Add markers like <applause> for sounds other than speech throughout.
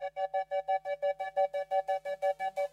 Thank <laughs> you.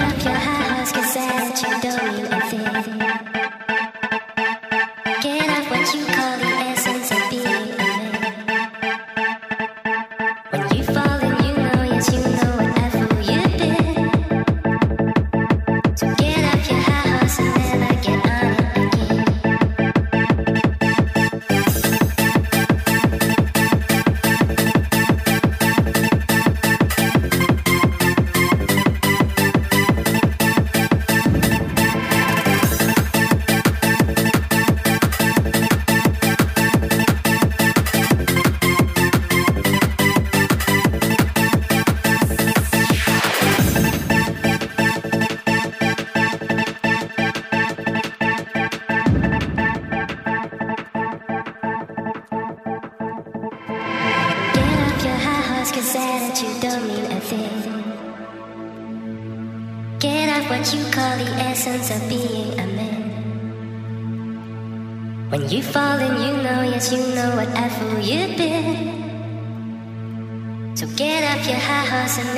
up your house, cause that's you don't falling, you know, yes, you know what I fool you been. So get off your high horse and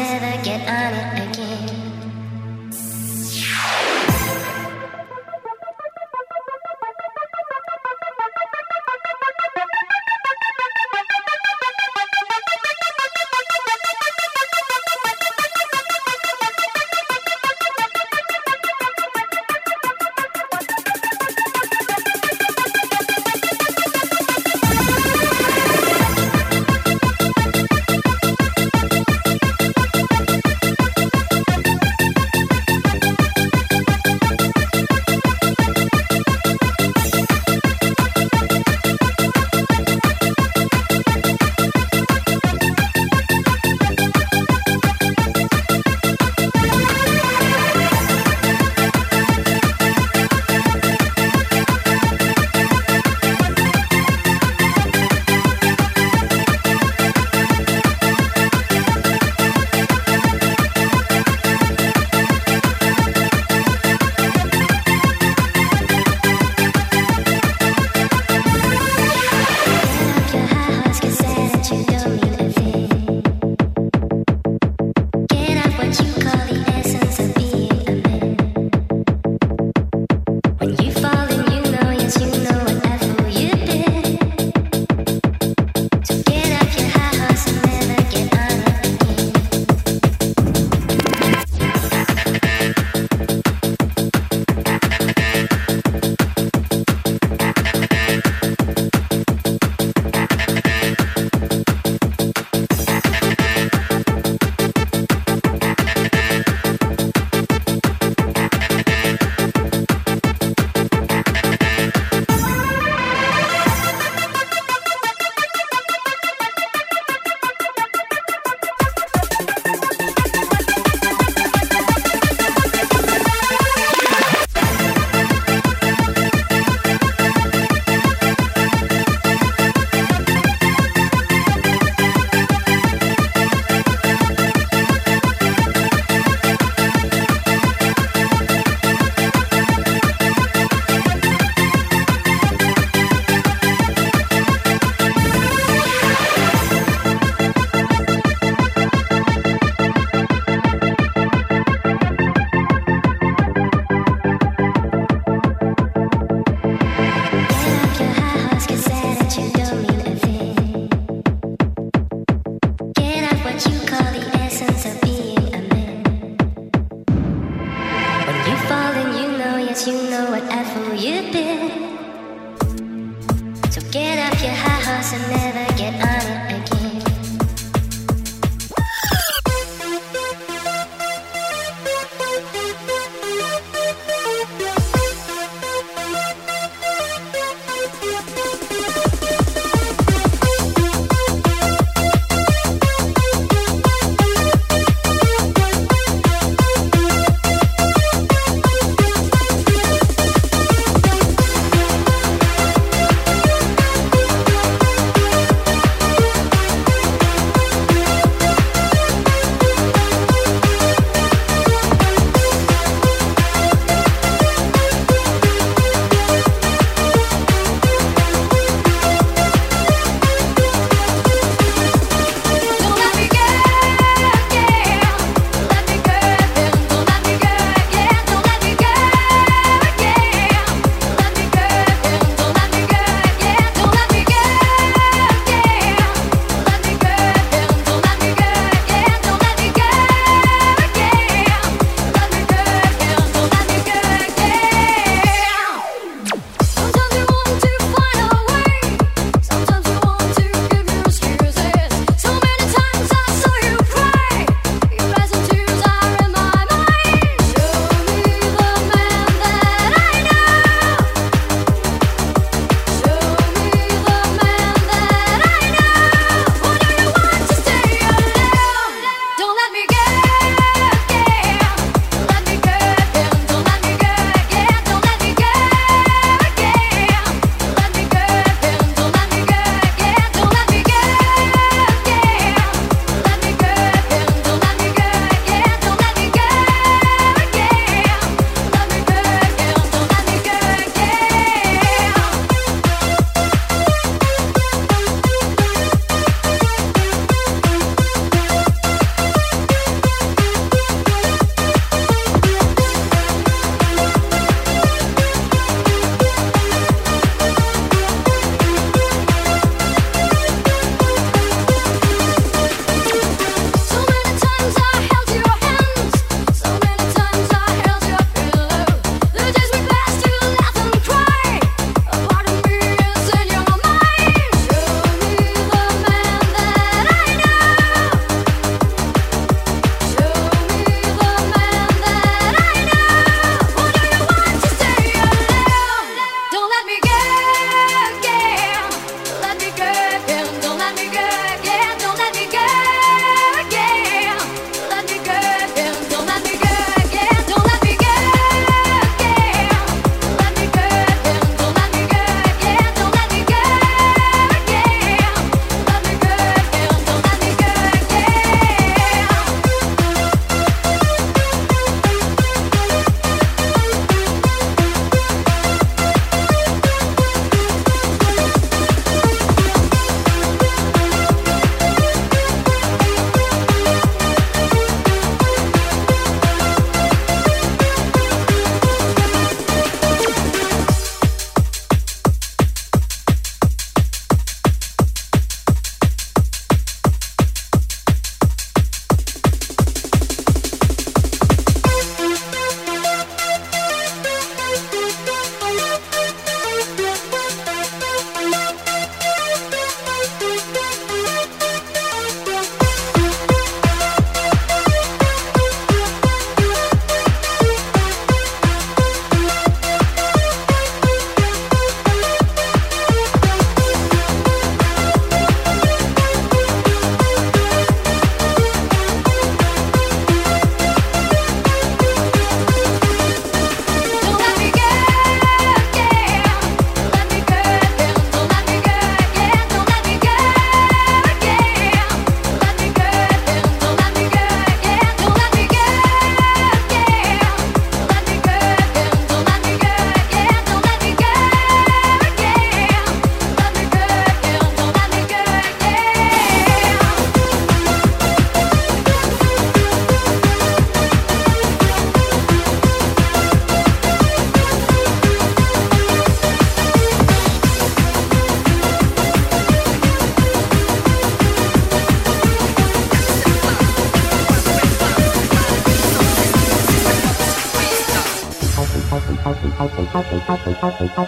Thank